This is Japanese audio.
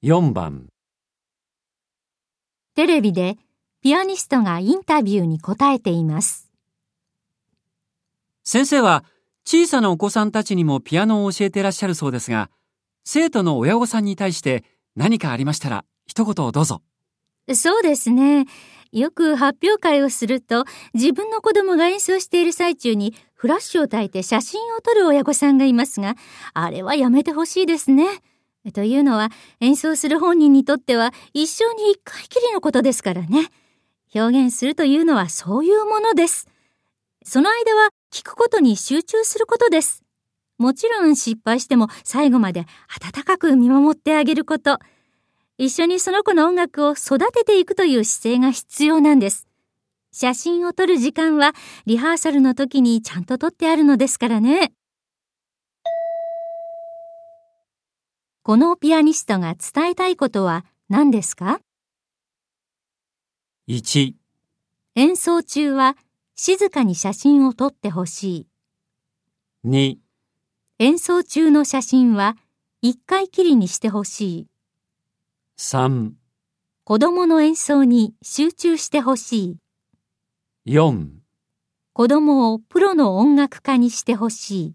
4番テレビでピアニストがインタビューに答えています。先生は小さなお子さんたちにもピアノを教えていらっしゃるそうですが、生徒の親御さんに対して何かありましたら一言をどうぞ。そうですね。よく発表会をすると、自分の子供が演奏している最中にフラッシュを焚いて写真を撮る親御さんがいますが、あれはやめてほしいですね。というのは、演奏する本人にとっては一生に一回きりのことですからね。表現するというのはそういうものです。その間は聞くことに集中することです。もちろん失敗しても最後まで温かく見守ってあげること。一緒にその子の音楽を育てていくという姿勢が必要なんです。写真を撮る時間はリハーサルの時にちゃんと撮ってあるのですからね。このピアニストが伝えたいことは何ですか？1、演奏中は静かに写真を撮ってほしい。2、演奏中の写真は一回きりにしてほしい。3、子供の演奏に集中してほしい。4子供をプロの音楽家にしてほしい。